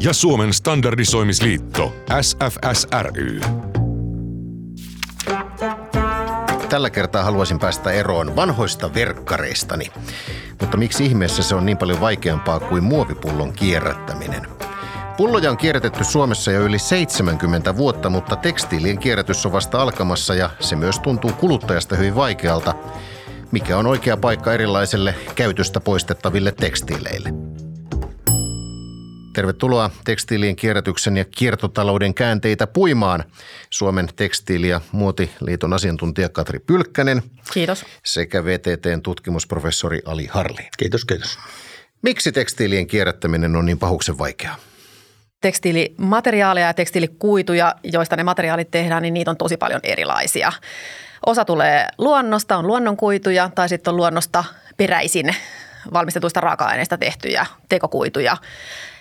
ja Suomen standardisoimisliitto SFSRY. Tällä kertaa haluaisin päästä eroon vanhoista verkkareistani. Mutta miksi ihmeessä se on niin paljon vaikeampaa kuin muovipullon kierrättäminen? Pulloja on kierrätetty Suomessa jo yli 70 vuotta, mutta tekstiilien kierrätys on vasta alkamassa ja se myös tuntuu kuluttajasta hyvin vaikealta. Mikä on oikea paikka erilaiselle käytöstä poistettaville tekstiileille? Tervetuloa tekstiilien kierrätyksen ja kiertotalouden käänteitä puimaan. Suomen tekstiili- ja muotiliiton asiantuntija Katri Pylkkänen. Kiitos. Sekä VTTn tutkimusprofessori Ali Harli. Kiitos, kiitos. Miksi tekstiilien kierrättäminen on niin pahuksen vaikeaa? Tekstiilimateriaaleja ja tekstiilikuituja, joista ne materiaalit tehdään, niin niitä on tosi paljon erilaisia. Osa tulee luonnosta, on luonnonkuituja tai sitten on luonnosta peräisin valmistetuista raaka-aineista tehtyjä tekokuituja.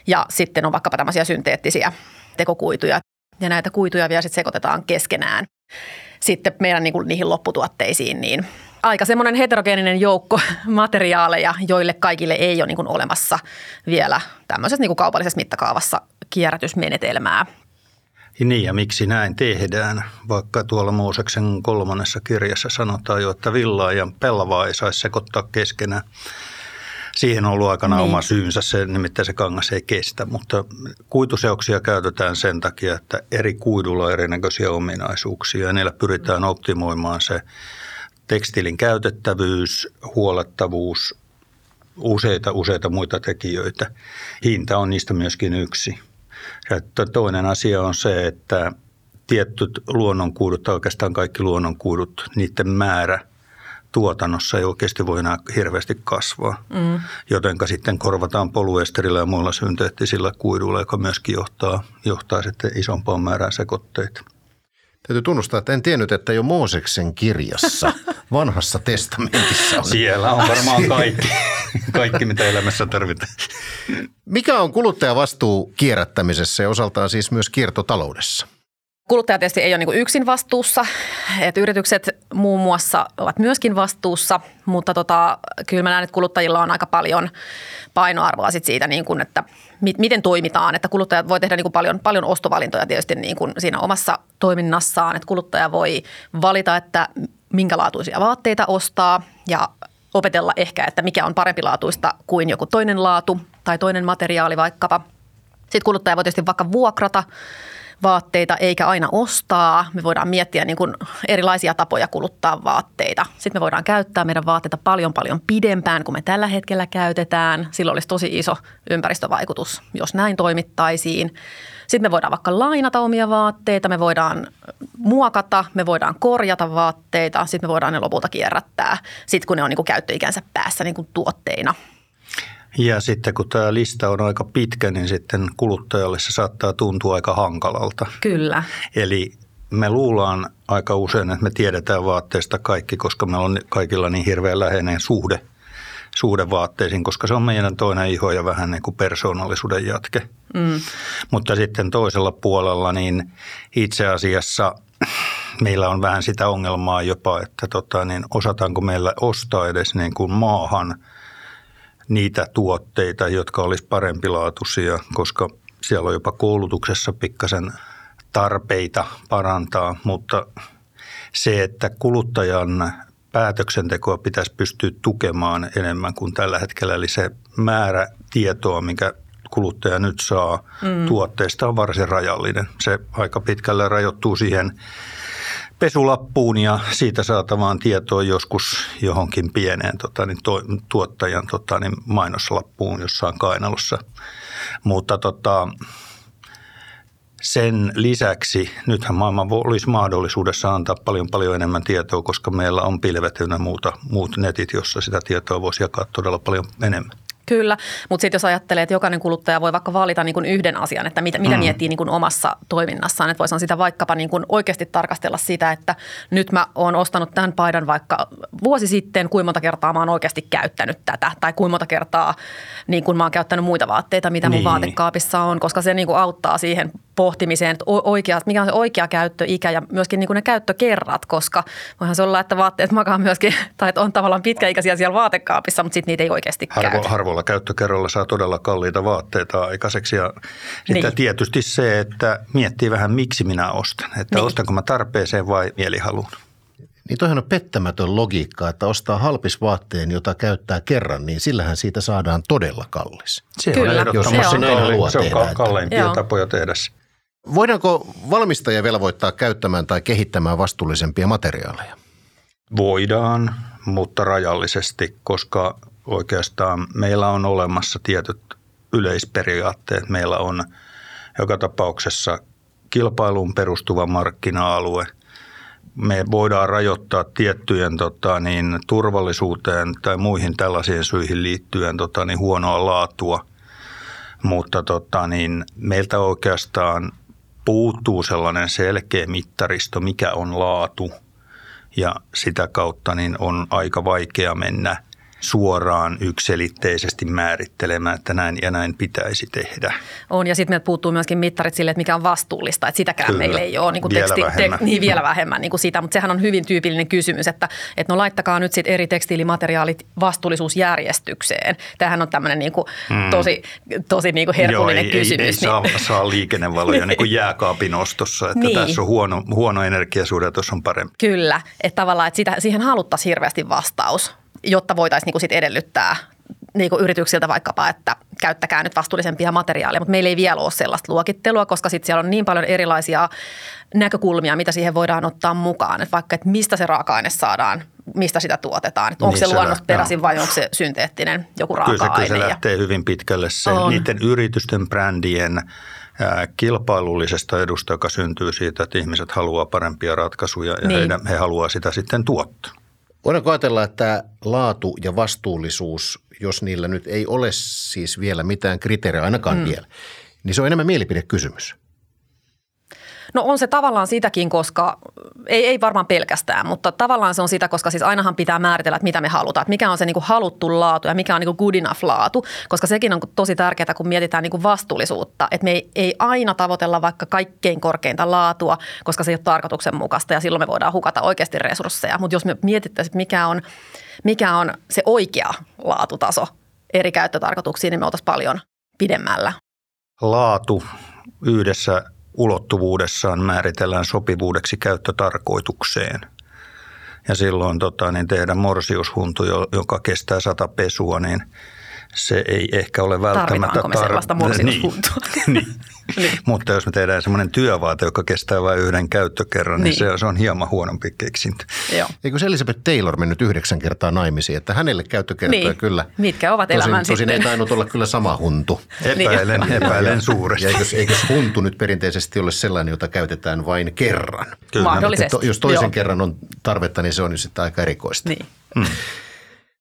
Ja sitten on vaikkapa tämmöisiä synteettisiä tekokuituja. Ja näitä kuituja vielä sitten sekoitetaan keskenään. Sitten meidän niin kuin niihin lopputuotteisiin, niin aika semmoinen heterogeeninen joukko materiaaleja, joille kaikille ei ole niin kuin olemassa vielä tämmöisessä niin kuin kaupallisessa mittakaavassa kierrätysmenetelmää. Niin ja miksi näin tehdään, vaikka tuolla Mooseksen kolmannessa kirjassa sanotaan jo, että villaa ja pellavaa ei saisi sekoittaa keskenään. Siihen on ollut aikana niin. oma syynsä, se, nimittäin se kangas ei kestä, mutta kuituseoksia käytetään sen takia, että eri kuidulla on erinäköisiä ominaisuuksia ja niillä pyritään optimoimaan se tekstiilin käytettävyys, huolettavuus, useita, useita muita tekijöitä. Hinta on niistä myöskin yksi. Ja toinen asia on se, että tietyt luonnonkuudut, tai oikeastaan kaikki luonnonkuudut, niiden määrä tuotannossa ei oikeasti voi enää hirveästi kasvaa. Mm. Jotenka sitten korvataan poluesterillä ja muilla synteettisillä kuiduilla, joka myöskin johtaa, johtaa sitten isompaan määrään sekoitteita. Täytyy tunnustaa, että en tiennyt, että jo Mooseksen kirjassa, vanhassa testamentissa on. Siellä on varmaan kaikki, kaikki mitä elämässä tarvitaan. Mikä on kuluttajavastuu kierrättämisessä ja osaltaan siis myös kiertotaloudessa? Kuluttaja tietysti ei ole niin yksin vastuussa, että yritykset muun muassa ovat myöskin vastuussa, mutta tota, kyllä mä näen, että kuluttajilla on aika paljon painoarvoa sit siitä, niin kuin, että miten toimitaan, että kuluttajat voi tehdä niin paljon, paljon ostovalintoja tietysti niin kuin siinä omassa toiminnassaan, että kuluttaja voi valita, että minkälaatuisia vaatteita ostaa ja opetella ehkä, että mikä on parempilaatuista kuin joku toinen laatu tai toinen materiaali vaikkapa. Sitten kuluttaja voi tietysti vaikka vuokrata vaatteita eikä aina ostaa. Me voidaan miettiä niin kuin erilaisia tapoja kuluttaa vaatteita. Sitten me voidaan käyttää meidän vaatteita paljon paljon pidempään kuin me tällä hetkellä käytetään. Silloin olisi tosi iso ympäristövaikutus, jos näin toimittaisiin. Sitten me voidaan vaikka lainata omia vaatteita, me voidaan muokata, me voidaan korjata vaatteita, sitten me voidaan ne lopulta kierrättää, sitten kun ne on niin kuin käyttöikänsä päässä niin kuin tuotteina – ja sitten kun tämä lista on aika pitkä, niin sitten kuluttajalle se saattaa tuntua aika hankalalta. Kyllä. Eli me luullaan aika usein, että me tiedetään vaatteesta kaikki, koska meillä on kaikilla niin hirveän läheinen suhde, suhde vaatteisiin, koska se on meidän toinen iho ja vähän niin kuin persoonallisuuden jatke. Mm. Mutta sitten toisella puolella niin itse asiassa meillä on vähän sitä ongelmaa jopa, että tota, niin osataanko meillä ostaa edes niin kuin maahan – niitä tuotteita, jotka olisi parempilaatuisia, koska siellä on jopa koulutuksessa pikkasen tarpeita parantaa, mutta se, että kuluttajan päätöksentekoa pitäisi pystyä tukemaan enemmän kuin tällä hetkellä, eli se määrä tietoa, mikä kuluttaja nyt saa mm. tuotteista on varsin rajallinen. Se aika pitkälle rajoittuu siihen pesulappuun ja siitä saatavaan tietoon joskus johonkin pieneen tota, niin to, tuottajan tota, niin mainoslappuun jossain kainalossa. Mutta tota, sen lisäksi nythän maailma olisi mahdollisuudessa antaa paljon paljon enemmän tietoa, koska meillä on pilvet ja muuta, muut netit, jossa sitä tietoa voisi jakaa todella paljon enemmän. Kyllä, mutta sitten jos ajattelee, että jokainen kuluttaja voi vaikka valita niin kuin yhden asian, että mitä, mitä mm. miettii niin kuin omassa toiminnassaan, että voisi sitä vaikkapa niin kuin oikeasti tarkastella sitä, että nyt mä oon ostanut tämän paidan vaikka vuosi sitten, kuinka monta kertaa mä oon oikeasti käyttänyt tätä tai kuinka monta kertaa niin kuin mä oon käyttänyt muita vaatteita, mitä mun niin. vaatekaapissa on, koska se niin kuin auttaa siihen pohtimiseen, että oikea, mikä on se oikea käyttöikä ja myöskin niin kuin ne käyttökerrat, koska voihan se olla, että vaatteet makaa myöskin, tai että on tavallaan pitkäikäisiä siellä vaatekaapissa, mutta sitten niitä ei oikeasti Harvo, käytä. Harvoilla käyttökerralla saa todella kalliita vaatteita aikaiseksi ja sitten niin. tietysti se, että miettii vähän miksi minä ostan, että niin. ostanko mä tarpeeseen vai mielihaluun. Niin toihan on pettämätön logiikka, että ostaa halpis vaatteen, jota käyttää kerran, niin sillähän siitä saadaan todella kallis. Se Kyllä, on jos se on. haluaa se on tehdä, kalleimpia tapoja tehdä se. Voidaanko valmistaja velvoittaa käyttämään tai kehittämään vastuullisempia materiaaleja? Voidaan, mutta rajallisesti, koska oikeastaan meillä on olemassa tietyt yleisperiaatteet. Meillä on joka tapauksessa kilpailuun perustuva markkina-alue. Me voidaan rajoittaa tiettyjen tota, niin, turvallisuuteen tai muihin tällaisiin syihin liittyen tota, niin, huonoa laatua, mutta tota, niin, meiltä oikeastaan puuttuu sellainen selkeä mittaristo, mikä on laatu – ja sitä kautta niin on aika vaikea mennä suoraan ykselitteisesti määrittelemään, että näin ja näin pitäisi tehdä. On, ja sitten meiltä puuttuu myöskin mittarit sille, että mikä on vastuullista. Että sitäkään Kyllä. meillä ei ole niin kuin Vielä teksti, vähemmän. niin vielä vähemmän niin kuin sitä, mutta sehän on hyvin tyypillinen kysymys, että, että no laittakaa nyt sitten eri tekstiilimateriaalit vastuullisuusjärjestykseen. Tämähän on tämmöinen niin kuin tosi, tosi niin kuin herkullinen ei, kysymys. Ei, ei saa, niin, saa liikennevaloja niin kuin jääkaapin ostossa, että Niin. tässä on huono, huono energiasuhde ja tuossa on parempi. kyllä, että tavallaan että sitä, siihen haluttaisiin hirveästi vastaus, jotta voitaisiin niin kuin sit edellyttää niin kuin yrityksiltä vaikkapa, että käyttäkää nyt vastuullisempia materiaaleja, mutta meillä ei vielä ole sellaista luokittelua, koska sitten siellä on niin paljon erilaisia näkökulmia, mitä siihen voidaan ottaa mukaan. Että vaikka, että mistä se raaka-aine saadaan, mistä sitä tuotetaan. Että onko Niin se se luonnosta lä- peräisin vai onko se synteettinen joku Kyllä se, kyllä raaka-aine. se lähtee hyvin pitkälle se, On. niiden yritysten brändien kilpailullisesta edusta, joka syntyy siitä, että ihmiset haluaa parempia ratkaisuja ja Niin. heidän, he haluaa sitä sitten tuottaa. Voidaanko ajatella, että laatu ja vastuullisuus, jos niillä nyt ei ole siis vielä mitään kriteerejä, ainakaan mm. vielä, niin se on enemmän mielipidekysymys. No on se tavallaan sitäkin, koska ei, ei varmaan pelkästään, mutta tavallaan se on sitä, koska siis ainahan pitää määritellä, että mitä me halutaan, että mikä on se niin kuin haluttu laatu ja mikä on niin kuin good enough laatu, koska sekin on tosi tärkeää, kun mietitään niin kuin vastuullisuutta, että me ei, ei aina tavoitella vaikka kaikkein korkeinta laatua, koska se ei ole tarkoituksenmukaista ja silloin me voidaan hukata oikeasti resursseja, mutta jos me mietittäisiin, mikä on, mikä on se oikea laatutaso eri käyttötarkoituksiin, niin me oltaisiin paljon pidemmällä. Laatu yhdessä ulottuvuudessaan määritellään sopivuudeksi käyttötarkoitukseen. Ja silloin tota, niin tehdä morsiushuntu, jo- joka kestää sata pesua, niin se ei ehkä ole välttämättä Tarvitaanko me sellaista morsiushuntua? Niin, niin. niin. Mutta jos me tehdään semmoinen työvaate, joka kestää vain yhden käyttökerran, niin, Niin. se, se on hieman huonompi keksintö. Joo. Eikö se Elizabeth Taylor mennyt yhdeksän kertaa naimisiin, että hänelle käyttökertoja Niin. kyllä. Mitkä ovat tosin, elämän tosin ei sitten? tainnut olla kyllä sama huntu. Epäilen, Niin. epäilen suuresti. Ja eikös, eikös huntu nyt perinteisesti ole sellainen, jota käytetään vain kerran? Kyllä. Mahdollisesti. Että to, jos toisen Joo. kerran on tarvetta, niin se on jo sitten aika erikoista. Niin.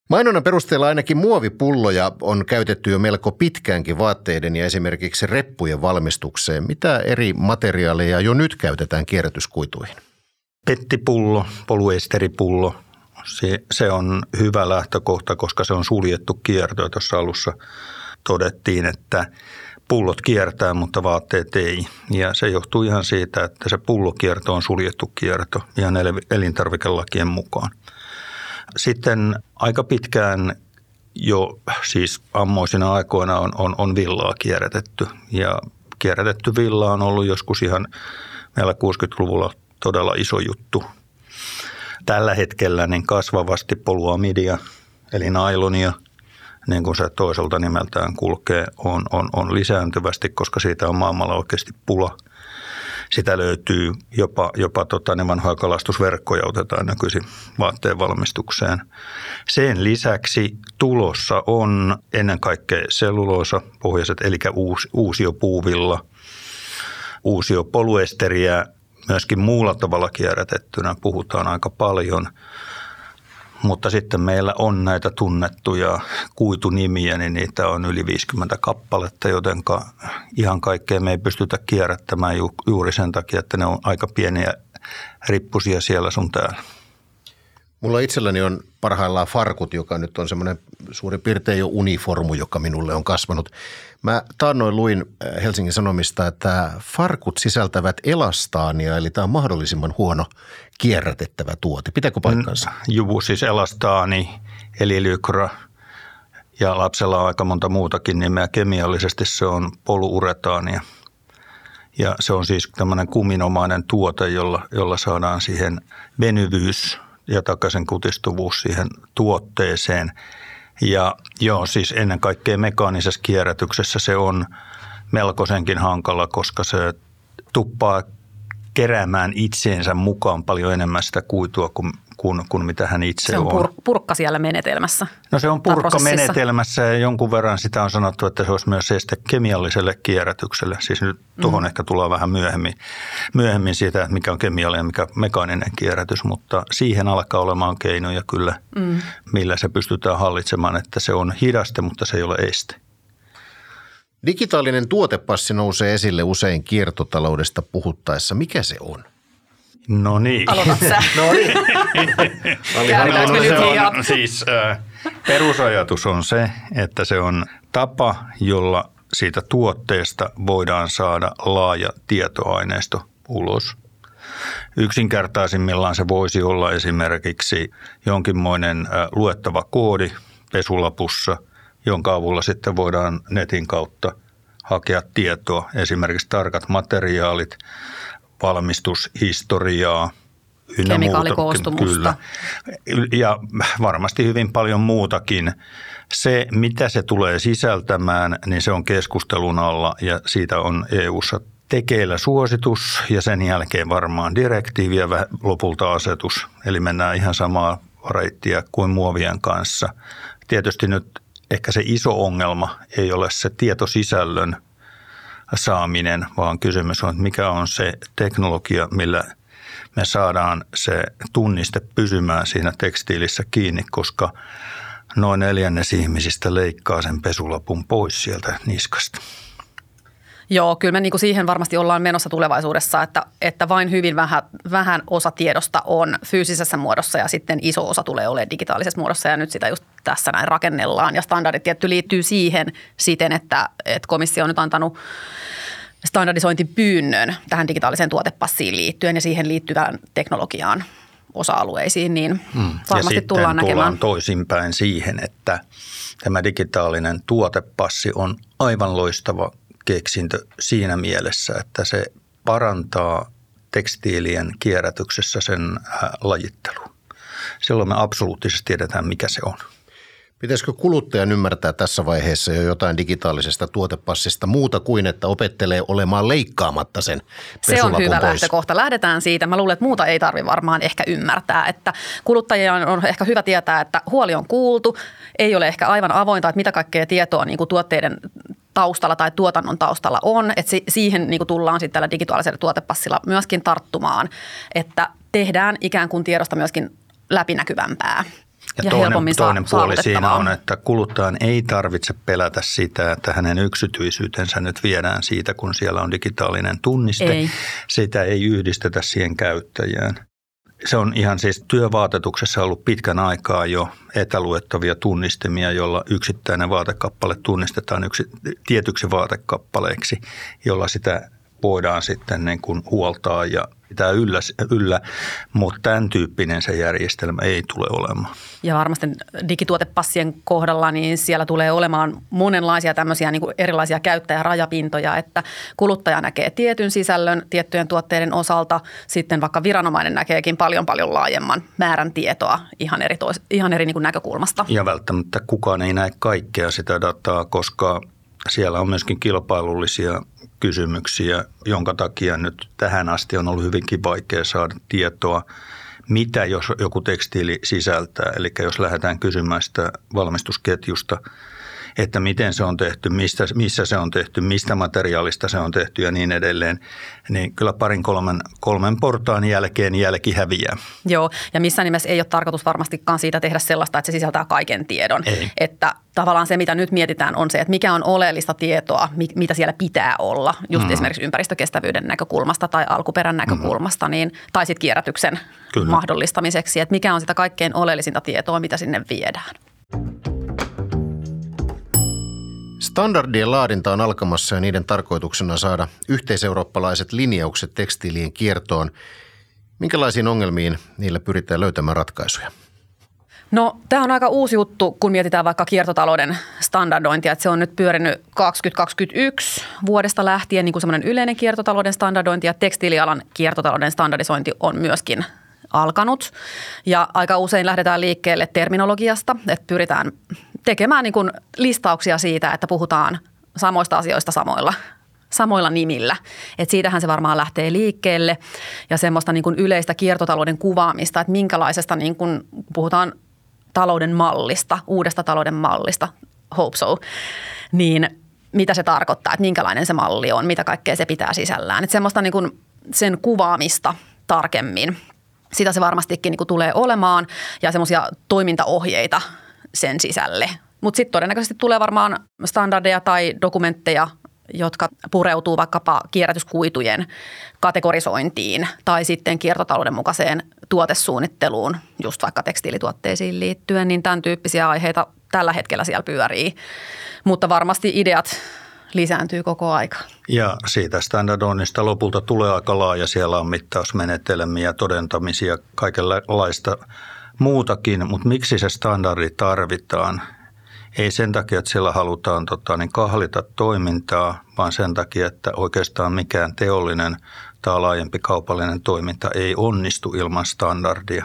Mainonnan perusteella ainakin muovipulloja on käytetty jo melko pitkäänkin vaatteiden ja esimerkiksi reppujen valmistukseen. Mitä eri materiaaleja jo nyt käytetään kierrätyskuituihin? Pettipullo, poluesteripullo, se, se on hyvä lähtökohta, koska se on suljettu kierto. Tuossa alussa todettiin, että pullot kiertää, mutta vaatteet ei. Ja se johtuu ihan siitä, että se pullokierto on suljettu kierto ihan el- elintarvikelakien mukaan. Sitten aika pitkään jo siis ammoisina aikoina on, on, on villaa kierrätetty ja kierrätetty villa on ollut joskus ihan meillä 60-luvulla todella iso juttu. Tällä hetkellä niin kasvavasti poluamidia eli nailonia, niin kuin se toiselta nimeltään kulkee, on, on, on lisääntyvästi, koska siitä on maailmalla oikeasti pula. Sitä löytyy jopa, jopa tota, ne vanhoja kalastusverkkoja otetaan nykyisin vaatteen valmistukseen. Sen lisäksi tulossa on ennen kaikkea selluloosa pohjaiset, eli uusi, uusiopuuvilla, uusiopoluesteriä, myöskin muulla tavalla kierrätettynä puhutaan aika paljon. Mutta sitten meillä on näitä tunnettuja kuitunimiä, niin niitä on yli 50 kappaletta, joten ihan kaikkea me ei pystytä kierrättämään juuri sen takia, että ne on aika pieniä rippusia siellä sun täällä. Mulla itselläni on parhaillaan farkut, joka nyt on semmoinen suurin piirtein jo uniformu, joka minulle on kasvanut. Mä taannoin luin äh, Helsingin Sanomista, että farkut sisältävät elastaania, eli tämä on mahdollisimman huono kierrätettävä tuote. Pitääkö paikkansa? Mm, juu, siis elastaani, eli lykra ja lapsella on aika monta muutakin nimeä. Kemiallisesti se on poluuretaania. Ja se on siis tämmöinen kuminomainen tuote, jolla, jolla saadaan siihen venyvyys ja takaisin kutistuvuus siihen tuotteeseen. Ja joo, siis ennen kaikkea mekaanisessa kierrätyksessä se on melkoisenkin hankala, koska se tuppaa keräämään itseensä mukaan paljon enemmän sitä kuitua kuin kuin, kuin mitä hän itse se on. on. purkka siellä menetelmässä. No se on purkka menetelmässä ja jonkun verran sitä on sanottu, että se olisi myös este kemialliselle kierrätykselle. Siis nyt tuohon mm. ehkä tullaan vähän myöhemmin, myöhemmin siitä, että mikä on kemiallinen ja mikä mekaaninen kierrätys, mutta siihen alkaa olemaan keinoja kyllä, mm. millä se pystytään hallitsemaan, että se on hidaste, mutta se ei ole este. Digitaalinen tuotepassi nousee esille usein kiertotaloudesta puhuttaessa. Mikä se on? No niin. Aloitat sä. no niin. no, no, se on, siis, äh, perusajatus on se, että se on tapa, jolla siitä tuotteesta voidaan saada laaja tietoaineisto ulos. Yksinkertaisimmillaan se voisi olla esimerkiksi jonkinmoinen luettava koodi pesulapussa, jonka avulla sitten voidaan netin kautta hakea tietoa, esimerkiksi tarkat materiaalit, valmistushistoriaa, Kemikaalikoostumusta. Kyllä. Ja varmasti hyvin paljon muutakin. Se, mitä se tulee sisältämään, niin se on keskustelun alla ja siitä on EU-ssa tekeillä suositus ja sen jälkeen varmaan direktiivi ja lopulta asetus. Eli mennään ihan samaa reittiä kuin muovien kanssa. Tietysti nyt ehkä se iso ongelma ei ole se tietosisällön saaminen, vaan kysymys on, että mikä on se teknologia, millä me saadaan se tunniste pysymään siinä tekstiilissä kiinni, koska noin neljännes ihmisistä leikkaa sen pesulapun pois sieltä niskasta. Joo, kyllä me niin kuin siihen varmasti ollaan menossa tulevaisuudessa, että, että vain hyvin vähän, vähän osa tiedosta on fyysisessä muodossa ja sitten iso osa tulee olemaan digitaalisessa muodossa ja nyt sitä just tässä näin rakennellaan ja standardit tietty liittyy siihen siten, että, että komissio on nyt antanut standardisointipyynnön tähän digitaaliseen tuotepassiin liittyen ja siihen liittyvään teknologiaan osa-alueisiin, niin hmm. varmasti ja tullaan näkemään. tullaan toisinpäin siihen, että tämä digitaalinen tuotepassi on aivan loistava keksintö siinä mielessä, että se parantaa tekstiilien kierrätyksessä sen äh, lajittelua. Silloin me absoluuttisesti tiedetään, mikä se on. Pitäisikö kuluttajan ymmärtää tässä vaiheessa jo jotain digitaalisesta tuotepassista muuta kuin, että opettelee olemaan leikkaamatta sen Se on hyvä pois. lähtökohta. Lähdetään siitä. Mä luulen, että muuta ei tarvi varmaan ehkä ymmärtää. Että kuluttajien on ehkä hyvä tietää, että huoli on kuultu. Ei ole ehkä aivan avointa, että mitä kaikkea tietoa niin kuin tuotteiden taustalla tai tuotannon taustalla on. Että siihen niin kuin tullaan sitten tällä digitaalisella tuotepassilla myöskin tarttumaan, että tehdään ikään kuin tiedosta myöskin läpinäkyvämpää. Ja, ja toinen, toinen puoli siinä on, että kuluttajan ei tarvitse pelätä sitä, että hänen yksityisyytensä nyt viedään siitä, kun siellä on digitaalinen tunniste. Ei. Sitä ei yhdistetä siihen käyttäjään. Se on ihan siis työvaatetuksessa ollut pitkän aikaa jo etäluettavia tunnistimia, jolla yksittäinen vaatekappale tunnistetaan yksi, tietyksi vaatekappaleeksi, jolla sitä voidaan sitten niin kuin huoltaa ja pitää yllä, yllä, mutta tämän tyyppinen se järjestelmä ei tule olemaan. Ja varmasti digituotepassien kohdalla niin siellä tulee olemaan monenlaisia tämmöisiä niin kuin erilaisia käyttäjärajapintoja, että kuluttaja näkee tietyn sisällön tiettyjen tuotteiden osalta, sitten vaikka viranomainen näkeekin paljon paljon laajemman määrän tietoa ihan eri, tois, ihan eri niin kuin näkökulmasta. Ja välttämättä kukaan ei näe kaikkea sitä dataa, koska siellä on myöskin kilpailullisia kysymyksiä, jonka takia nyt tähän asti on ollut hyvinkin vaikea saada tietoa, mitä jos joku tekstiili sisältää. Eli jos lähdetään kysymään sitä valmistusketjusta, että miten se on tehty, mistä, missä se on tehty, mistä materiaalista se on tehty ja niin edelleen, niin kyllä parin kolmen, kolmen portaan jälkeen jälki häviää. Joo, ja missään nimessä ei ole tarkoitus varmastikaan siitä tehdä sellaista, että se sisältää kaiken tiedon. Ei. Että tavallaan se, mitä nyt mietitään, on se, että mikä on oleellista tietoa, mitä siellä pitää olla, just mm. esimerkiksi ympäristökestävyyden näkökulmasta tai alkuperän näkökulmasta, mm. niin, tai sitten kierrätyksen Kyllä. mahdollistamiseksi, että mikä on sitä kaikkein oleellisinta tietoa, mitä sinne viedään. Standardien laadinta on alkamassa ja niiden tarkoituksena saada yhteiseurooppalaiset linjaukset tekstiilien kiertoon. Minkälaisiin ongelmiin niillä pyritään löytämään ratkaisuja? No tämä on aika uusi juttu, kun mietitään vaikka kiertotalouden standardointia, että se on nyt pyörinyt 2021 vuodesta lähtien niin kuin semmoinen yleinen kiertotalouden standardointi ja tekstiilialan kiertotalouden standardisointi on myöskin alkanut. Ja aika usein lähdetään liikkeelle terminologiasta, että pyritään tekemään niin kuin listauksia siitä, että puhutaan samoista asioista samoilla samoilla nimillä. Et siitähän se varmaan lähtee liikkeelle ja semmoista niin kuin yleistä kiertotalouden kuvaamista, että minkälaisesta niin kuin puhutaan talouden mallista, uudesta talouden mallista, hope so, niin mitä se tarkoittaa, että minkälainen se malli on, mitä kaikkea se pitää sisällään. Että semmoista niin kuin sen kuvaamista tarkemmin. Sitä se varmastikin niin kuin tulee olemaan ja semmoisia toimintaohjeita sen sisälle. Mutta sitten todennäköisesti tulee varmaan standardeja tai dokumentteja, jotka pureutuu vaikkapa kierrätyskuitujen kategorisointiin tai sitten kiertotalouden mukaiseen tuotesuunnitteluun, just vaikka tekstiilituotteisiin liittyen, niin tämän tyyppisiä aiheita tällä hetkellä siellä pyörii. Mutta varmasti ideat lisääntyy koko aika. Ja siitä standardoinnista lopulta tulee aika laaja. Siellä on mittausmenetelmiä, todentamisia, kaikenlaista muutakin, mutta miksi se standardi tarvitaan? Ei sen takia, että siellä halutaan tota, niin kahlita toimintaa, vaan sen takia, että oikeastaan mikään teollinen tai laajempi kaupallinen toiminta ei onnistu ilman standardia.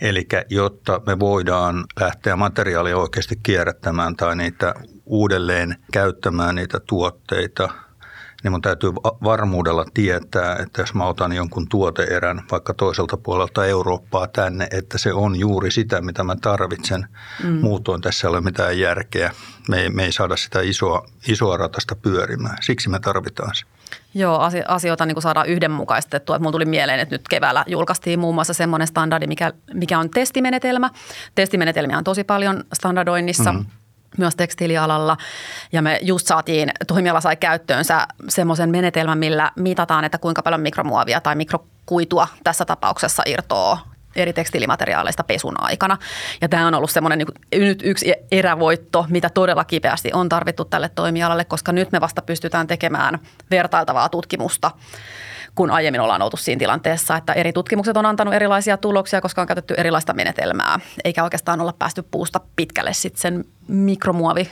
Eli jotta me voidaan lähteä materiaalia oikeasti kierrättämään tai niitä uudelleen käyttämään niitä tuotteita – niin mun täytyy varmuudella tietää, että jos mä otan jonkun tuoteerän vaikka toiselta puolelta Eurooppaa tänne, että se on juuri sitä, mitä mä tarvitsen. Mm. Muutoin tässä ei ole mitään järkeä. Me ei, me ei saada sitä isoa, isoa ratasta pyörimään. Siksi me tarvitaan se. Joo, asioita niin saadaan yhdenmukaistettua. Mulla tuli mieleen, että nyt keväällä julkaistiin muun muassa semmoinen standardi, mikä, mikä on testimenetelmä. Testimenetelmiä on tosi paljon standardoinnissa. Mm-hmm myös tekstiilialalla. Ja me just saatiin, toimiala sai käyttöönsä semmoisen menetelmän, millä mitataan, että kuinka paljon mikromuovia tai mikrokuitua tässä tapauksessa irtoaa eri tekstiilimateriaaleista pesun aikana. Ja tämä on ollut semmoinen niin nyt yksi erävoitto, mitä todella kipeästi on tarvittu tälle toimialalle, koska nyt me vasta pystytään tekemään vertailtavaa tutkimusta kun aiemmin ollaan oltu siinä tilanteessa, että eri tutkimukset on antanut erilaisia tuloksia, koska on käytetty erilaista menetelmää, eikä oikeastaan olla päästy puusta pitkälle sitten sen mikromuovi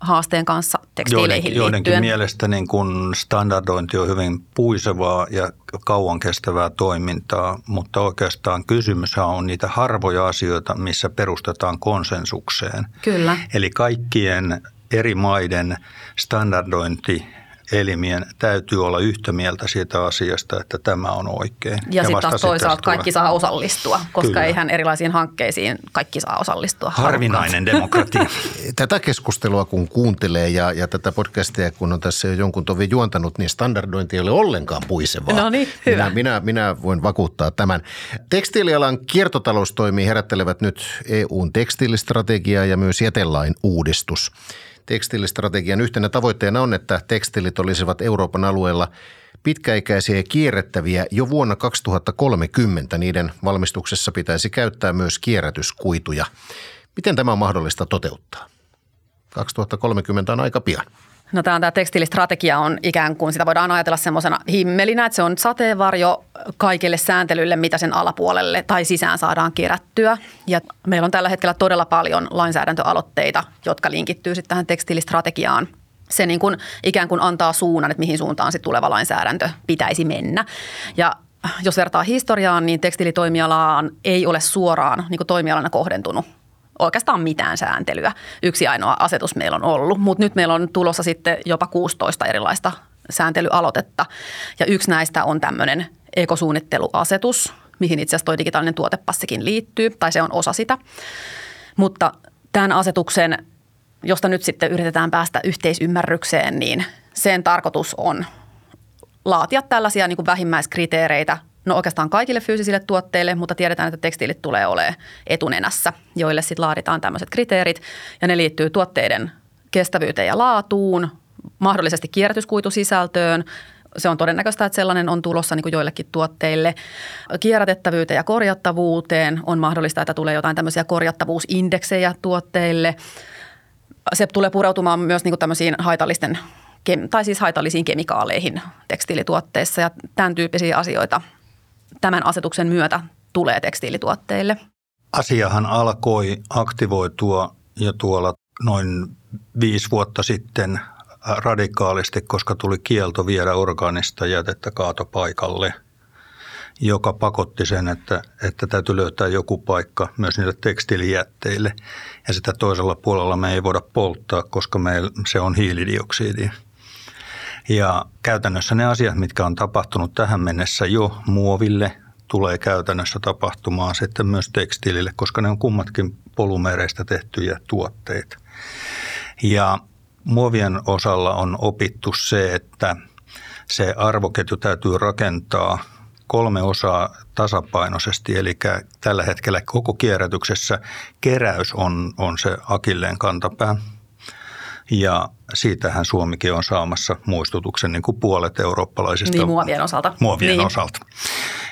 haasteen kanssa tekstiileihin joidenkin, joidenkin mielestä niin kun standardointi on hyvin puisevaa ja kauan kestävää toimintaa, mutta oikeastaan kysymys on niitä harvoja asioita, missä perustetaan konsensukseen. Kyllä. Eli kaikkien eri maiden standardointi elimien täytyy olla yhtä mieltä siitä asiasta, että tämä on oikein. Ja, ja sitten taas toisaalta kaikki saa osallistua, koska Kyllä. eihän erilaisiin hankkeisiin kaikki saa osallistua. Harvinainen demokratia. tätä keskustelua kun kuuntelee ja, ja tätä podcastia kun on tässä jo jonkun tovin juontanut, niin standardointi ei ole ollenkaan puisevaa. No niin, hyvä. Minä, minä, minä voin vakuuttaa tämän. Tekstiilialan kiertotaloustoimii herättelevät nyt EUn tekstiilistrategia ja myös jätelain uudistus. Tekstiilistrategian yhtenä tavoitteena on, että tekstiilit olisivat Euroopan alueella pitkäikäisiä ja kierrättäviä jo vuonna 2030. Niiden valmistuksessa pitäisi käyttää myös kierrätyskuituja. Miten tämä on mahdollista toteuttaa? 2030 on aika pian. No tämä, tämä tekstiilistrategia on ikään kuin, sitä voidaan ajatella semmoisena himmelinä, että se on sateenvarjo kaikille sääntelylle, mitä sen alapuolelle tai sisään saadaan kerättyä. Ja meillä on tällä hetkellä todella paljon lainsäädäntöaloitteita, jotka linkittyy sitten tähän tekstiilistrategiaan. Se niin kuin ikään kuin antaa suunnan, että mihin suuntaan sitten tuleva lainsäädäntö pitäisi mennä. Ja jos vertaa historiaan, niin tekstiilitoimialaan ei ole suoraan niin kuin toimialana kohdentunut oikeastaan mitään sääntelyä. Yksi ainoa asetus meillä on ollut, mutta nyt meillä on tulossa sitten jopa 16 erilaista sääntelyaloitetta. Ja yksi näistä on tämmöinen ekosuunnitteluasetus, mihin itse asiassa tuo digitaalinen tuotepassikin liittyy, tai se on osa sitä. Mutta tämän asetuksen josta nyt sitten yritetään päästä yhteisymmärrykseen, niin sen tarkoitus on laatia tällaisia niin kuin vähimmäiskriteereitä, no oikeastaan kaikille fyysisille tuotteille, mutta tiedetään, että tekstiilit tulee olemaan etunenässä, joille sitten laaditaan tämmöiset kriteerit ja ne liittyy tuotteiden kestävyyteen ja laatuun, mahdollisesti kierrätyskuitusisältöön, se on todennäköistä, että sellainen on tulossa niin kuin joillekin tuotteille. Kierrätettävyyteen ja korjattavuuteen on mahdollista, että tulee jotain tämmöisiä korjattavuusindeksejä tuotteille. Se tulee pureutumaan myös niin kuin tämmöisiin haitallisten tai siis haitallisiin kemikaaleihin tekstiilituotteissa ja tämän tyyppisiä asioita tämän asetuksen myötä tulee tekstiilituotteille. Asiahan alkoi aktivoitua jo tuolla noin viisi vuotta sitten radikaalisti, koska tuli kielto viedä orgaanista jätettä kaatopaikalle, joka pakotti sen, että, että täytyy löytää joku paikka myös niille tekstiilijätteille. Ja sitä toisella puolella me ei voida polttaa, koska me, se on hiilidioksidi. Ja käytännössä ne asiat, mitkä on tapahtunut tähän mennessä jo muoville, tulee käytännössä tapahtumaan sitten myös tekstiilille, koska ne on kummatkin polumereistä tehtyjä tuotteita. Ja muovien osalla on opittu se, että se arvoketju täytyy rakentaa kolme osaa tasapainoisesti, eli tällä hetkellä koko kierrätyksessä keräys on, on se akilleen kantapää. Ja siitähän Suomikin on saamassa muistutuksen niin kuin puolet eurooppalaisista. Niin, muovien osalta. Muovien niin. osalta.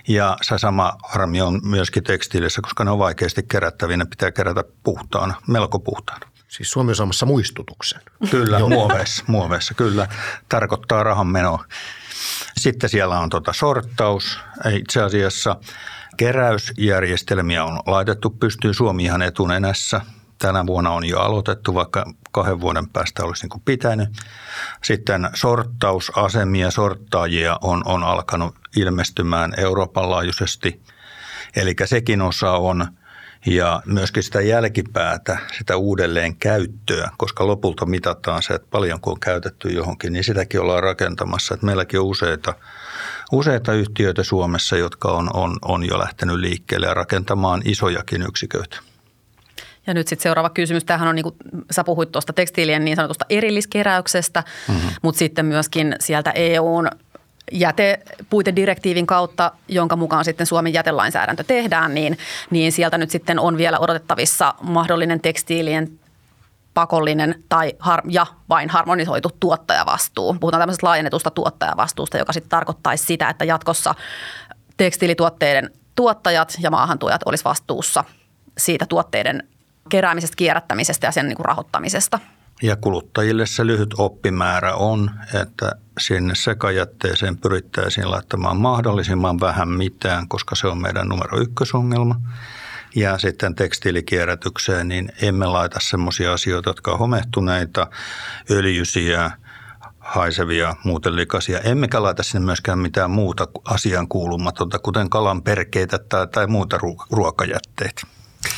Ja se sama harmi on myöskin tekstiilissä, koska ne on vaikeasti kerättäviä. Ne pitää kerätä puhtaana, melko puhtaana. Siis Suomi on saamassa muistutuksen. Kyllä, muoveissa, muoveissa, kyllä. Tarkoittaa rahan menoa. Sitten siellä on tuota sorttaus. Itse asiassa keräysjärjestelmiä on laitettu pystyyn Suomi ihan etunenässä. Tänä vuonna on jo aloitettu, vaikka kahden vuoden päästä olisi niin kuin pitänyt. Sitten sorttausasemia, sorttaajia on, on alkanut ilmestymään Euroopan laajuisesti. Eli sekin osa on – ja myöskin sitä jälkipäätä, sitä uudelleen käyttöä, koska lopulta mitataan se, että paljonko on käytetty johonkin, niin sitäkin ollaan rakentamassa. Että meilläkin on useita, useita yhtiöitä Suomessa, jotka on, on, on jo lähtenyt liikkeelle ja rakentamaan isojakin yksiköitä. Ja nyt sitten seuraava kysymys. Tämähän on, niin kuin sä puhuit tuosta tekstiilien niin sanotusta erilliskeräyksestä, mm-hmm. mutta sitten myöskin sieltä EUn jätepuitedirektiivin kautta, jonka mukaan sitten Suomen jätelainsäädäntö tehdään, niin, niin sieltä nyt sitten on vielä odotettavissa mahdollinen tekstiilien pakollinen tai har- ja vain harmonisoitu tuottajavastuu. Puhutaan tämmöisestä laajennetusta tuottajavastuusta, joka sitten tarkoittaisi sitä, että jatkossa tekstiilituotteiden tuottajat ja maahantuojat olisi vastuussa siitä tuotteiden keräämisestä, kierrättämisestä ja sen niin kuin rahoittamisesta. Ja kuluttajille se lyhyt oppimäärä on, että sinne sekajätteeseen pyrittäisiin laittamaan mahdollisimman vähän mitään, koska se on meidän numero ykkösongelma. Ja sitten tekstiilikierrätykseen, niin emme laita semmoisia asioita, jotka on homehtuneita, öljysiä, haisevia, muuten likaisia. Emmekä laita sinne myöskään mitään muuta asian kuulumatonta, kuten kalan perkeitä tai, tai muuta ruokajätteitä.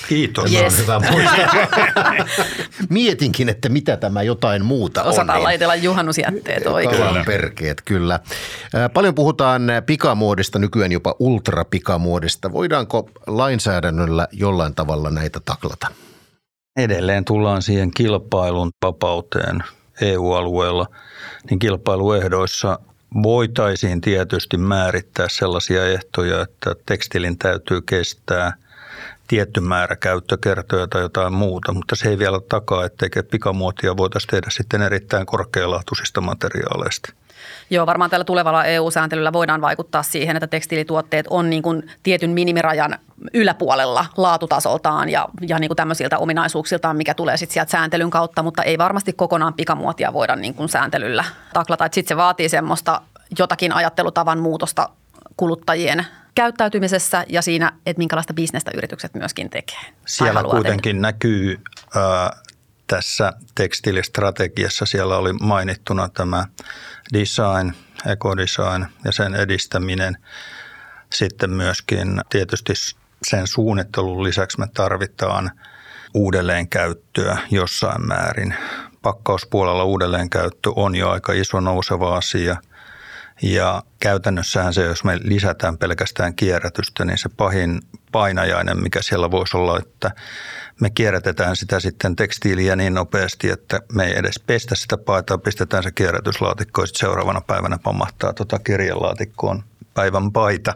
Kiitos. Yes. On hyvä muistaa. Mietinkin, että mitä tämä jotain muuta on. Osataan niin- laitella juhannusjätteet oikein. Kalan perkeet, kyllä. Paljon puhutaan pikamuodista, nykyään jopa ultrapikamuodista. Voidaanko lainsäädännöllä jollain tavalla näitä taklata? Edelleen tullaan siihen kilpailun vapauteen EU-alueella, niin kilpailuehdoissa voitaisiin tietysti määrittää sellaisia ehtoja, että tekstilin täytyy kestää tietty määrä käyttökertoja tai jotain muuta, mutta se ei vielä takaa, etteikö pikamuotia voitaisiin tehdä sitten erittäin korkealaatuisista materiaaleista. Joo, varmaan tällä tulevalla EU-sääntelyllä voidaan vaikuttaa siihen, että tekstiilituotteet on niin kuin tietyn minimirajan yläpuolella laatutasoltaan ja, ja niin kuin tämmöisiltä ominaisuuksiltaan, mikä tulee sitten sieltä sääntelyn kautta, mutta ei varmasti kokonaan pikamuotia voida niin kuin sääntelyllä taklata. Sitten se vaatii semmoista jotakin ajattelutavan muutosta kuluttajien käyttäytymisessä ja siinä, että minkälaista bisnestä yritykset myöskin tekee. Siellä kuitenkin tehdä. näkyy ää, tässä tekstiilistrategiassa, siellä oli mainittuna tämä design, ekodesign ja sen edistäminen. Sitten myöskin tietysti sen suunnittelun lisäksi me tarvitaan uudelleenkäyttöä jossain määrin. Pakkauspuolella uudelleenkäyttö on jo aika iso nouseva asia Ja käytännössähän se, jos me lisätään pelkästään kierrätystä, niin se pahin painajainen, mikä siellä voisi olla, että me kierrätetään sitä sitten tekstiiliä niin nopeasti, että me ei edes pestä sitä paitaa, pistetään se kierrätyslaatikko ja sitten seuraavana päivänä pamahtaa tota kirjelaatikkoon päivän paita,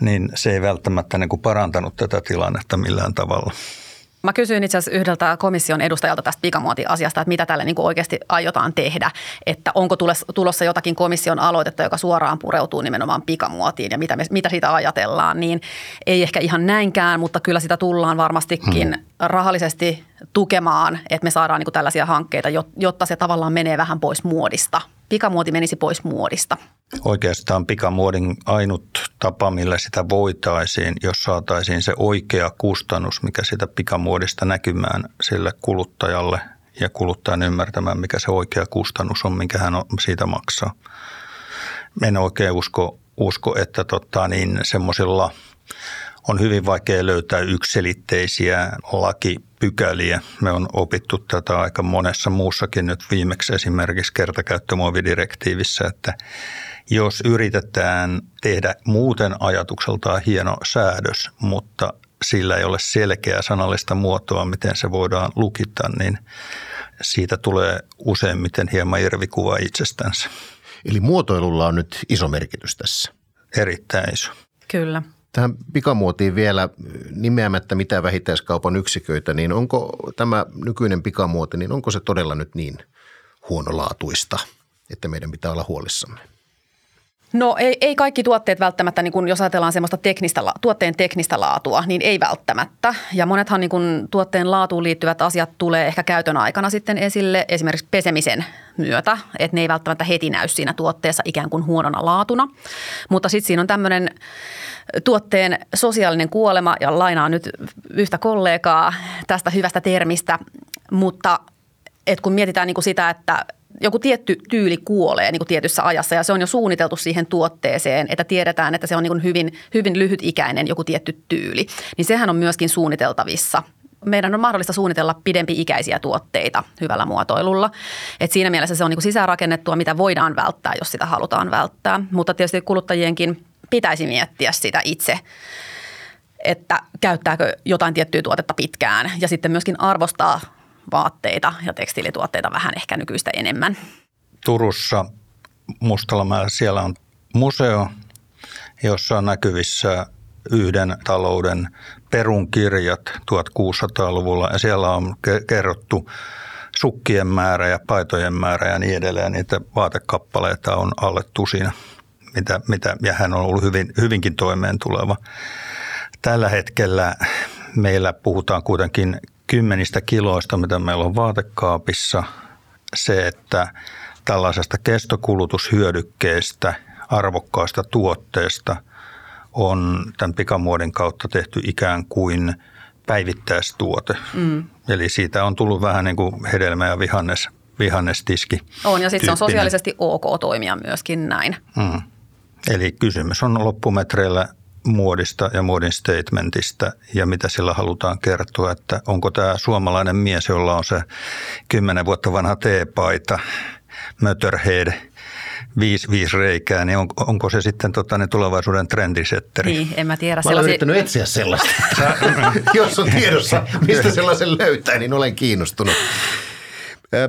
niin se ei välttämättä niin kuin parantanut tätä tilannetta millään tavalla. Mä kysyin itse asiassa yhdeltä komission edustajalta tästä pikamuotiasiasta, että mitä tälle niin kuin oikeasti aiotaan tehdä, että onko tulossa jotakin komission aloitetta, joka suoraan pureutuu nimenomaan pikamuotiin ja mitä, me, mitä siitä ajatellaan, niin ei ehkä ihan näinkään, mutta kyllä sitä tullaan varmastikin hmm. rahallisesti tukemaan, että me saadaan niin kuin tällaisia hankkeita, jotta se tavallaan menee vähän pois muodista. Pikamuoti menisi pois muodista. Oikeastaan pikamuodin ainut tapa, millä sitä voitaisiin, jos saataisiin se oikea kustannus, mikä sitä pikamuodista näkymään sille kuluttajalle ja kuluttajan ymmärtämään, mikä se oikea kustannus on, minkä hän siitä maksaa. En oikein usko, usko että tota, niin semmoisilla on hyvin vaikea löytää yksilitteisiä lakipykäliä. Me on opittu tätä aika monessa muussakin nyt viimeksi esimerkiksi kertakäyttömuovidirektiivissä, että jos yritetään tehdä muuten ajatukseltaan hieno säädös, mutta sillä ei ole selkeää sanallista muotoa, miten se voidaan lukita, niin siitä tulee useimmiten hieman irvikuva itsestänsä. Eli muotoilulla on nyt iso merkitys tässä. Erittäin iso. Kyllä. Tähän pikamuotiin vielä nimeämättä mitään vähittäiskaupan yksiköitä, niin onko tämä nykyinen pikamuoti, niin onko se todella nyt niin huonolaatuista, että meidän pitää olla huolissamme? No ei, ei kaikki tuotteet välttämättä, niin kun jos ajatellaan semmoista teknistä, tuotteen teknistä laatua, niin ei välttämättä. Ja monethan niin kun tuotteen laatuun liittyvät asiat tulee ehkä käytön aikana sitten esille, esimerkiksi pesemisen myötä, että ne ei välttämättä heti näy siinä tuotteessa ikään kuin huonona laatuna. Mutta sitten siinä on tämmöinen tuotteen sosiaalinen kuolema, ja lainaan nyt yhtä kollegaa tästä hyvästä termistä, mutta et kun mietitään niin kuin sitä, että joku tietty tyyli kuolee niin kuin tietyssä ajassa ja se on jo suunniteltu siihen tuotteeseen, että tiedetään, että se on niin kuin hyvin, hyvin lyhytikäinen joku tietty tyyli, niin sehän on myöskin suunniteltavissa meidän on mahdollista suunnitella pidempi-ikäisiä tuotteita hyvällä muotoilulla. Et siinä mielessä se on niin kuin sisäänrakennettua, mitä voidaan välttää, jos sitä halutaan välttää. Mutta tietysti kuluttajienkin pitäisi miettiä sitä itse, että käyttääkö jotain tiettyä tuotetta pitkään ja sitten myöskin arvostaa vaatteita ja tekstiilituotteita vähän ehkä nykyistä enemmän. Turussa Mustalamäellä siellä on museo, jossa on näkyvissä yhden talouden perunkirjat 1600-luvulla ja siellä on kerrottu sukkien määrä ja paitojen määrä ja niin edelleen. Niitä vaatekappaleita on alle tusina, mitä, mitä, ja hän on ollut hyvin, hyvinkin toimeen tuleva. Tällä hetkellä meillä puhutaan kuitenkin kymmenistä kiloista, mitä meillä on vaatekaapissa. Se, että tällaisesta kestokulutushyödykkeestä, arvokkaasta tuotteesta on tämän pikamuodin kautta tehty ikään kuin päivittäistuote. Mm. Eli siitä on tullut vähän niin kuin hedelmä- ja vihannes, vihannestiski. On ja sitten se on sosiaalisesti ok toimia myöskin näin. Mm. Eli kysymys on loppumetreillä muodista ja muodin statementista ja mitä sillä halutaan kertoa, että onko tämä suomalainen mies, jolla on se kymmenen vuotta vanha teepaita, Mötterhead, viisi, viisi reikää, niin on, onko se sitten tota, niin tulevaisuuden trendisetteri? Niin, en mä tiedä. Mä olen yrittänyt etsiä sellaista. Jos on tiedossa, mistä sellaisen löytää, niin olen kiinnostunut.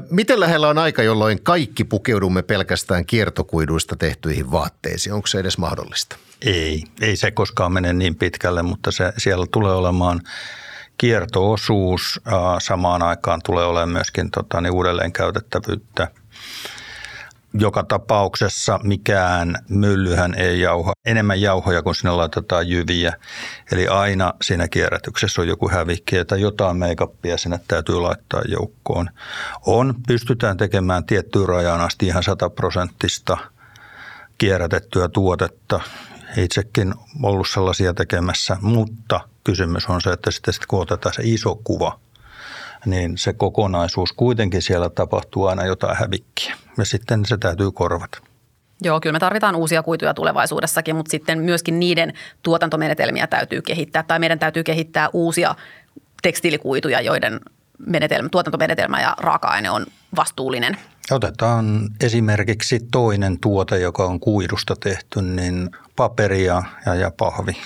Miten lähellä on aika, jolloin kaikki pukeudumme pelkästään kiertokuiduista tehtyihin vaatteisiin? Onko se edes mahdollista? Ei, ei se koskaan mene niin pitkälle, mutta se, siellä tulee olemaan kiertoosuus. Samaan aikaan tulee olemaan myöskin tota, niin uudelleen käytettävyyttä – joka tapauksessa mikään myllyhän ei jauha enemmän jauhoja kuin sinne laitetaan jyviä. Eli aina siinä kierrätyksessä on joku hävikki tai jotain meikappia sinne täytyy laittaa joukkoon. On, pystytään tekemään tiettyyn rajaan asti ihan sataprosenttista kierrätettyä tuotetta. Itsekin ollut sellaisia tekemässä, mutta kysymys on se, että sitten kun otetaan se iso kuva – niin se kokonaisuus kuitenkin siellä tapahtuu aina jotain hävikkiä ja sitten se täytyy korvata. Joo, kyllä me tarvitaan uusia kuituja tulevaisuudessakin, mutta sitten myöskin niiden tuotantomenetelmiä täytyy kehittää tai meidän täytyy kehittää uusia tekstiilikuituja, joiden menetelmä, tuotantomenetelmä ja raaka-aine on vastuullinen. Otetaan esimerkiksi toinen tuote, joka on kuidusta tehty, niin paperia ja, ja pahvi.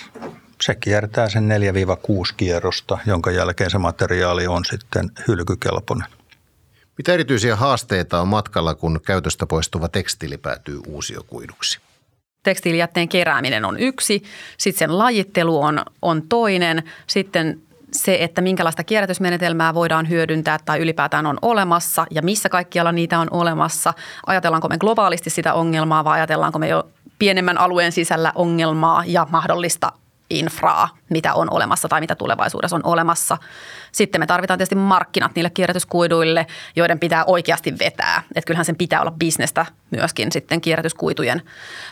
Se kiertää sen 4-6 kierrosta, jonka jälkeen se materiaali on sitten hylkykelpoinen. Mitä erityisiä haasteita on matkalla, kun käytöstä poistuva tekstiili päätyy uusiokuiduksi? Tekstiilijätteen kerääminen on yksi, sitten sen lajittelu on, on toinen, sitten se, että minkälaista kierrätysmenetelmää voidaan hyödyntää tai ylipäätään on olemassa ja missä kaikkialla niitä on olemassa. Ajatellaanko me globaalisti sitä ongelmaa vai ajatellaanko me jo pienemmän alueen sisällä ongelmaa ja mahdollista infraa, mitä on olemassa tai mitä tulevaisuudessa on olemassa. Sitten me tarvitaan tietysti markkinat niille kierrätyskuiduille, joiden pitää oikeasti vetää. Että kyllähän sen pitää olla bisnestä myöskin sitten kierrätyskuitujen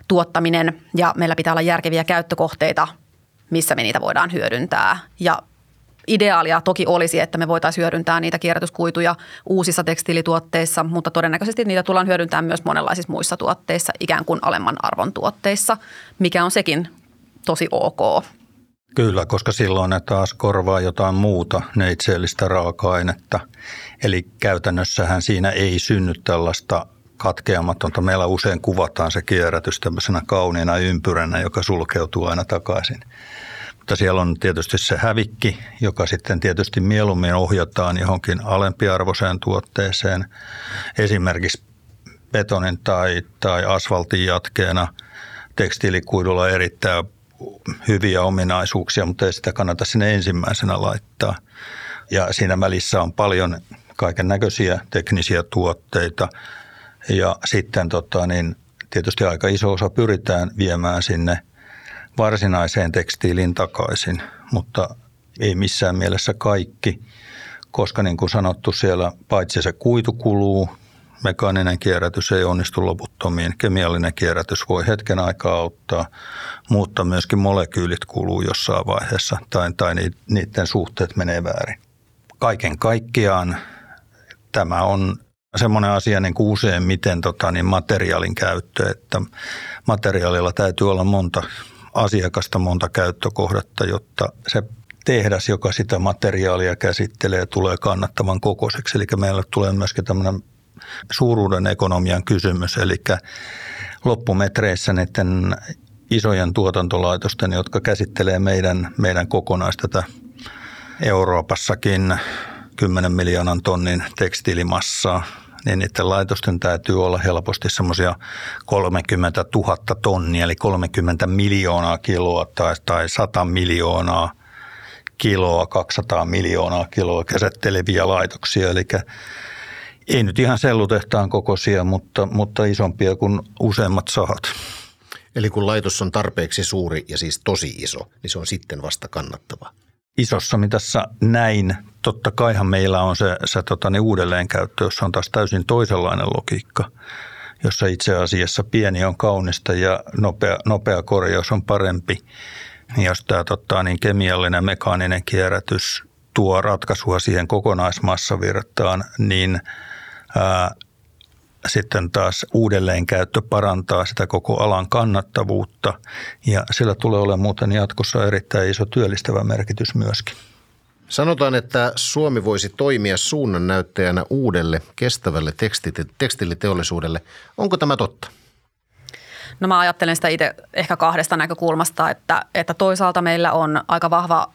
tuottaminen ja meillä pitää olla järkeviä käyttökohteita, missä me niitä voidaan hyödyntää. Ja ideaalia toki olisi, että me voitaisiin hyödyntää niitä kierrätyskuituja uusissa tekstiilituotteissa, mutta todennäköisesti niitä tullaan hyödyntämään myös monenlaisissa muissa tuotteissa, ikään kuin alemman arvon tuotteissa, mikä on sekin tosi ok. Kyllä, koska silloin ne taas korvaa jotain muuta neitseellistä raaka-ainetta. Eli käytännössähän siinä ei synny tällaista katkeamatonta. Meillä usein kuvataan se kierrätys tämmöisenä kauniina ympyränä, joka sulkeutuu aina takaisin. Mutta siellä on tietysti se hävikki, joka sitten tietysti mieluummin ohjataan johonkin alempiarvoiseen tuotteeseen, esimerkiksi betonin tai, tai asfaltin jatkeena. Tekstiilikuidulla erittäin hyviä ominaisuuksia, mutta ei sitä kannata sinne ensimmäisenä laittaa. Ja siinä välissä on paljon kaiken näköisiä teknisiä tuotteita ja sitten tota, niin tietysti aika iso osa pyritään viemään sinne varsinaiseen tekstiiliin takaisin, mutta ei missään mielessä kaikki, koska niin kuin sanottu siellä paitsi se kuitu kuluu, mekaaninen kierrätys ei onnistu loputtomiin. Kemiallinen kierrätys voi hetken aikaa auttaa, mutta myöskin molekyylit kuluu jossain vaiheessa tai, tai niiden suhteet menee väärin. Kaiken kaikkiaan tämä on semmoinen asia niin kuin useimmiten tota, niin materiaalin käyttö, että materiaalilla täytyy olla monta asiakasta, monta käyttökohdetta, jotta se tehdas, joka sitä materiaalia käsittelee, tulee kannattavan kokoiseksi. Eli meillä tulee myöskin tämmöinen suuruuden ekonomian kysymys, eli loppumetreissä näiden isojen tuotantolaitosten, jotka käsittelee meidän, meidän kokonaista tätä Euroopassakin 10 miljoonan tonnin tekstiilimassaa, niin niiden laitosten täytyy olla helposti semmoisia 30 000 tonnia, eli 30 miljoonaa kiloa tai, tai 100 miljoonaa kiloa, 200 miljoonaa kiloa käsitteleviä laitoksia. Eli ei nyt ihan sellutehtaan kokoisia, mutta, mutta isompia kuin useimmat sahat. Eli kun laitos on tarpeeksi suuri ja siis tosi iso, niin se on sitten vasta kannattava. Isossa mitassa näin. Totta kaihan meillä on se, se tota, niin uudelleenkäyttö, jossa on taas täysin toisenlainen logiikka, jossa itse asiassa pieni on kaunista ja nopea, nopea korjaus on parempi. Jos tämä tota, niin kemiallinen mekaaninen kierrätys tuo ratkaisua siihen kokonaismassavirtaan, niin ää, sitten taas uudelleenkäyttö parantaa sitä koko alan kannattavuutta ja sillä tulee olemaan muuten jatkossa erittäin iso työllistävä merkitys myöskin. Sanotaan, että Suomi voisi toimia suunnannäyttäjänä uudelle kestävälle tekstiiliteollisuudelle. Onko tämä totta? No mä ajattelen sitä itse ehkä kahdesta näkökulmasta, että, että toisaalta meillä on aika vahva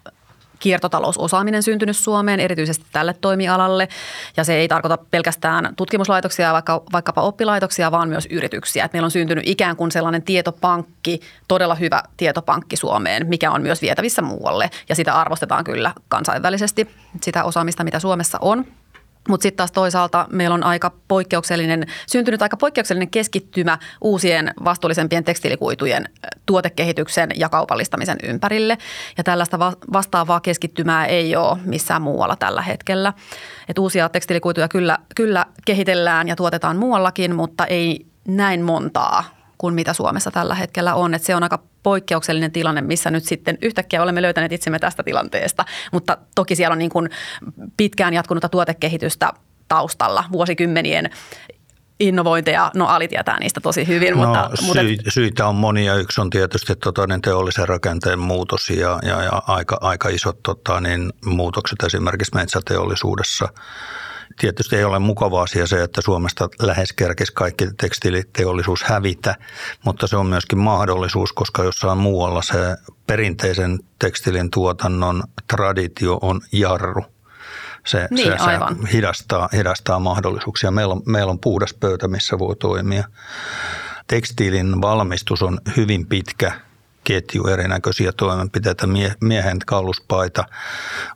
kiertotalousosaaminen syntynyt Suomeen, erityisesti tälle toimialalle. Ja se ei tarkoita pelkästään tutkimuslaitoksia, vaikka, vaikkapa oppilaitoksia, vaan myös yrityksiä. Et meillä on syntynyt ikään kuin sellainen tietopankki, todella hyvä tietopankki Suomeen, mikä on myös vietävissä muualle. Ja sitä arvostetaan kyllä kansainvälisesti, sitä osaamista, mitä Suomessa on. Mutta sitten taas toisaalta meillä on aika poikkeuksellinen, syntynyt aika poikkeuksellinen keskittymä uusien vastuullisempien tekstiilikuitujen tuotekehityksen ja kaupallistamisen ympärille. Ja tällaista vastaavaa keskittymää ei ole missään muualla tällä hetkellä. Et uusia tekstiilikuituja kyllä, kyllä kehitellään ja tuotetaan muuallakin, mutta ei näin montaa kuin mitä Suomessa tällä hetkellä on. Et se on aika poikkeuksellinen tilanne, missä nyt sitten yhtäkkiä olemme löytäneet itsemme tästä tilanteesta. Mutta toki siellä on niin kuin pitkään jatkunutta tuotekehitystä taustalla vuosikymmenien innovointeja, no Ali tietää niistä tosi hyvin. No, mutta, syy, mutta... Syitä on monia. Yksi on tietysti tota, niin teollisen rakenteen muutos ja, ja, ja aika, aika isot tota, niin muutokset esimerkiksi metsäteollisuudessa tietysti ei ole mukava asia se, että Suomesta lähes kerkesi kaikki tekstiiliteollisuus hävitä, mutta se on myöskin mahdollisuus, koska jossain muualla se perinteisen tekstilin tuotannon traditio on jarru. Se, Niin, se, se aivan. hidastaa, hidastaa mahdollisuuksia. Meillä on, meillä on puhdas pöytä, missä voi toimia. Tekstiilin valmistus on hyvin pitkä ketju erinäköisiä toimenpiteitä. Mie- Miehen kauluspaita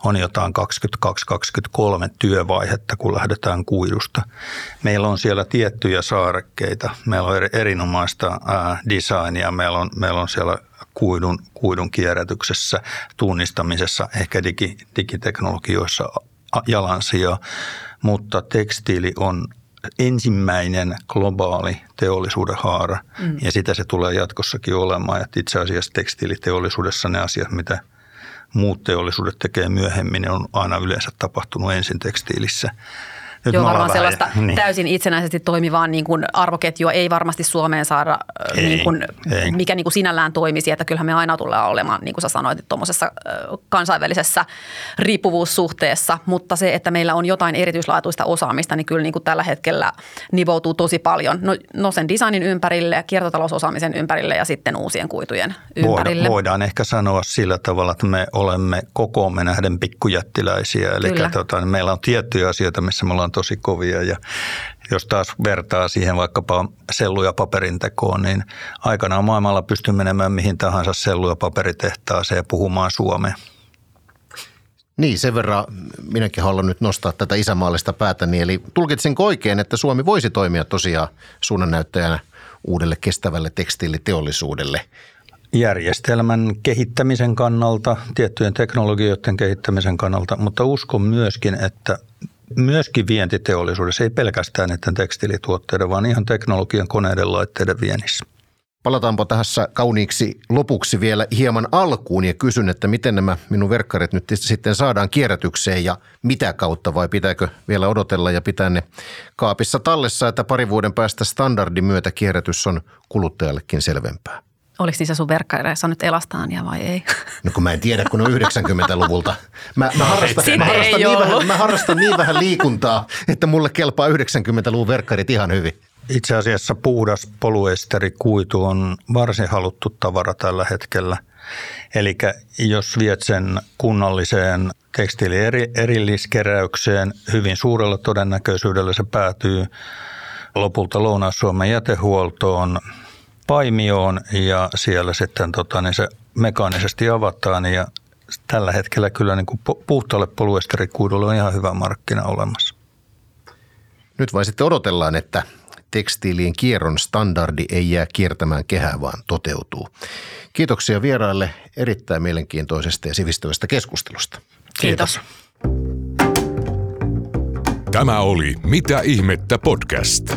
on jotain 22-23 työvaihetta, kun lähdetään kuidusta. Meillä on siellä tiettyjä saarekkeita. Meillä on eri- erinomaista designia. Meillä on, meillä on siellä kuidun, kuidun kierrätyksessä, tunnistamisessa, ehkä digi, digiteknologioissa jalansijaa, mutta tekstiili on ensimmäinen globaali teollisuuden haara mm. ja sitä se tulee jatkossakin olemaan. Et itse asiassa tekstiiliteollisuudessa ne asiat, mitä muut teollisuudet tekee myöhemmin, ne on aina yleensä tapahtunut ensin tekstiilissä. Nyt Joo, varmaan sellaista niin. täysin itsenäisesti toimivaa niin kuin arvoketjua ei varmasti Suomeen saada, äh, Ei, niin kuin, ei. mikä niin kuin sinällään toimisi. Että kyllähän me aina tullaan olemaan, niin kuin sä sanoit, tuommoisessa kansainvälisessä riippuvuussuhteessa. Mutta se, että meillä on jotain erityislaatuista osaamista, niin kyllä niin kuin tällä hetkellä nivoutuu tosi paljon. No, no sen designin ympärille, kiertotalousosaamisen ympärille ja sitten uusien kuitujen ympärille. Voidaan, voidaan ehkä sanoa sillä tavalla, että me olemme kokoomme nähden pikkujättiläisiä. Eli Kyllä. tota, meillä on tiettyjä asioita, missä me ollaan tosi kovia ja jos taas vertaa siihen vaikkapa sellu- ja paperin tekoon, niin aikanaan maailmalla pystyy menemään mihin tahansa sellu- ja paperitehtaaseen ja puhumaan suomea. Niin, sen verran minäkin haluan nyt nostaa tätä isämaallista päätäni. Eli tulkitsinko oikein, että Suomi voisi toimia tosiaan suunnannäyttäjänä uudelle kestävälle tekstiiliteollisuudelle? järjestelmän kehittämisen kannalta, tiettyjen teknologioiden kehittämisen kannalta, mutta uskon myöskin, että myöskin vientiteollisuudessa, ei pelkästään näiden tekstiilituotteiden, vaan ihan teknologian, koneiden, laitteiden viennissä. Palataanpa tässä kauniiksi lopuksi vielä hieman alkuun ja kysyn, että miten nämä minun verkkarit nyt sitten saadaan kierrätykseen ja mitä kautta vai pitääkö vielä odotella ja pitää ne kaapissa tallessa, että pari vuoden päästä standardin myötä kierrätys on kuluttajallekin selvempää. Oliko niissä sun verkkaireissa nyt elastaania vai ei? No kun mä en tiedä, kun on 90-luvulta. Mä, mä, harrastan, Sitten mä, harrastan niin vähän, mä harrastan niin vähän liikuntaa, että mulle kelpaa 90-luvun verkkarit ihan hyvin. Itse asiassa puhdas poluesterikuitu on varsin haluttu tavara tällä hetkellä. Eli jos viet sen kunnalliseen tekstiilin eri, erilliskeräykseen, hyvin suurella todennäköisyydellä se päätyy lopulta Lounais-Suomen jätehuoltoon Paimioon ja siellä sitten tota, niin se mekaanisesti avataan ja tällä hetkellä kyllä niin kuin pu- puhtaalle poluesterikuidulle on ihan hyvä markkina olemassa. Nyt vain sitten odotellaan, että tekstiilien kierron standardi ei jää kiertämään kehää, vaan toteutuu. Kiitoksia vieraille erittäin mielenkiintoisesta ja sivistävästä keskustelusta. Kiitos. Tämä oli Mitä ihmettä podcast.